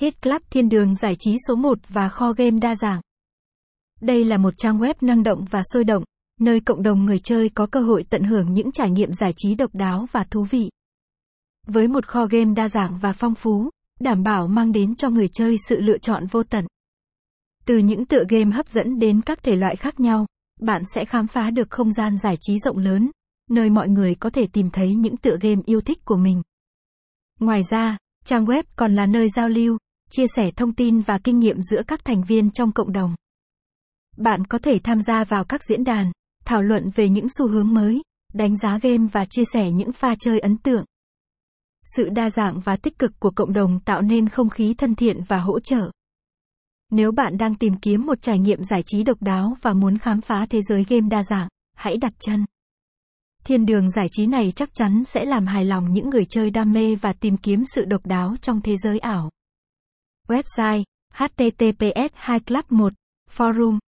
Hit Club thiên đường giải trí số 1 và kho game đa dạng. Đây là một trang web năng động và sôi động, nơi cộng đồng người chơi có cơ hội tận hưởng những trải nghiệm giải trí độc đáo và thú vị. Với một kho game đa dạng và phong phú, đảm bảo mang đến cho người chơi sự lựa chọn vô tận. Từ những tựa game hấp dẫn đến các thể loại khác nhau, bạn sẽ khám phá được không gian giải trí rộng lớn, nơi mọi người có thể tìm thấy những tựa game yêu thích của mình. Ngoài ra, trang web còn là nơi giao lưu, chia sẻ thông tin và kinh nghiệm giữa các thành viên trong cộng đồng. Bạn có thể tham gia vào các diễn đàn, thảo luận về những xu hướng mới, đánh giá game và chia sẻ những pha chơi ấn tượng. Sự đa dạng và tích cực của cộng đồng tạo nên không khí thân thiện và hỗ trợ. Nếu bạn đang tìm kiếm một trải nghiệm giải trí độc đáo và muốn khám phá thế giới game đa dạng, hãy đặt chân. Thiên đường giải trí này chắc chắn sẽ làm hài lòng những người chơi đam mê và tìm kiếm sự độc đáo trong thế giới ảo. Website https 2 club 1 forum.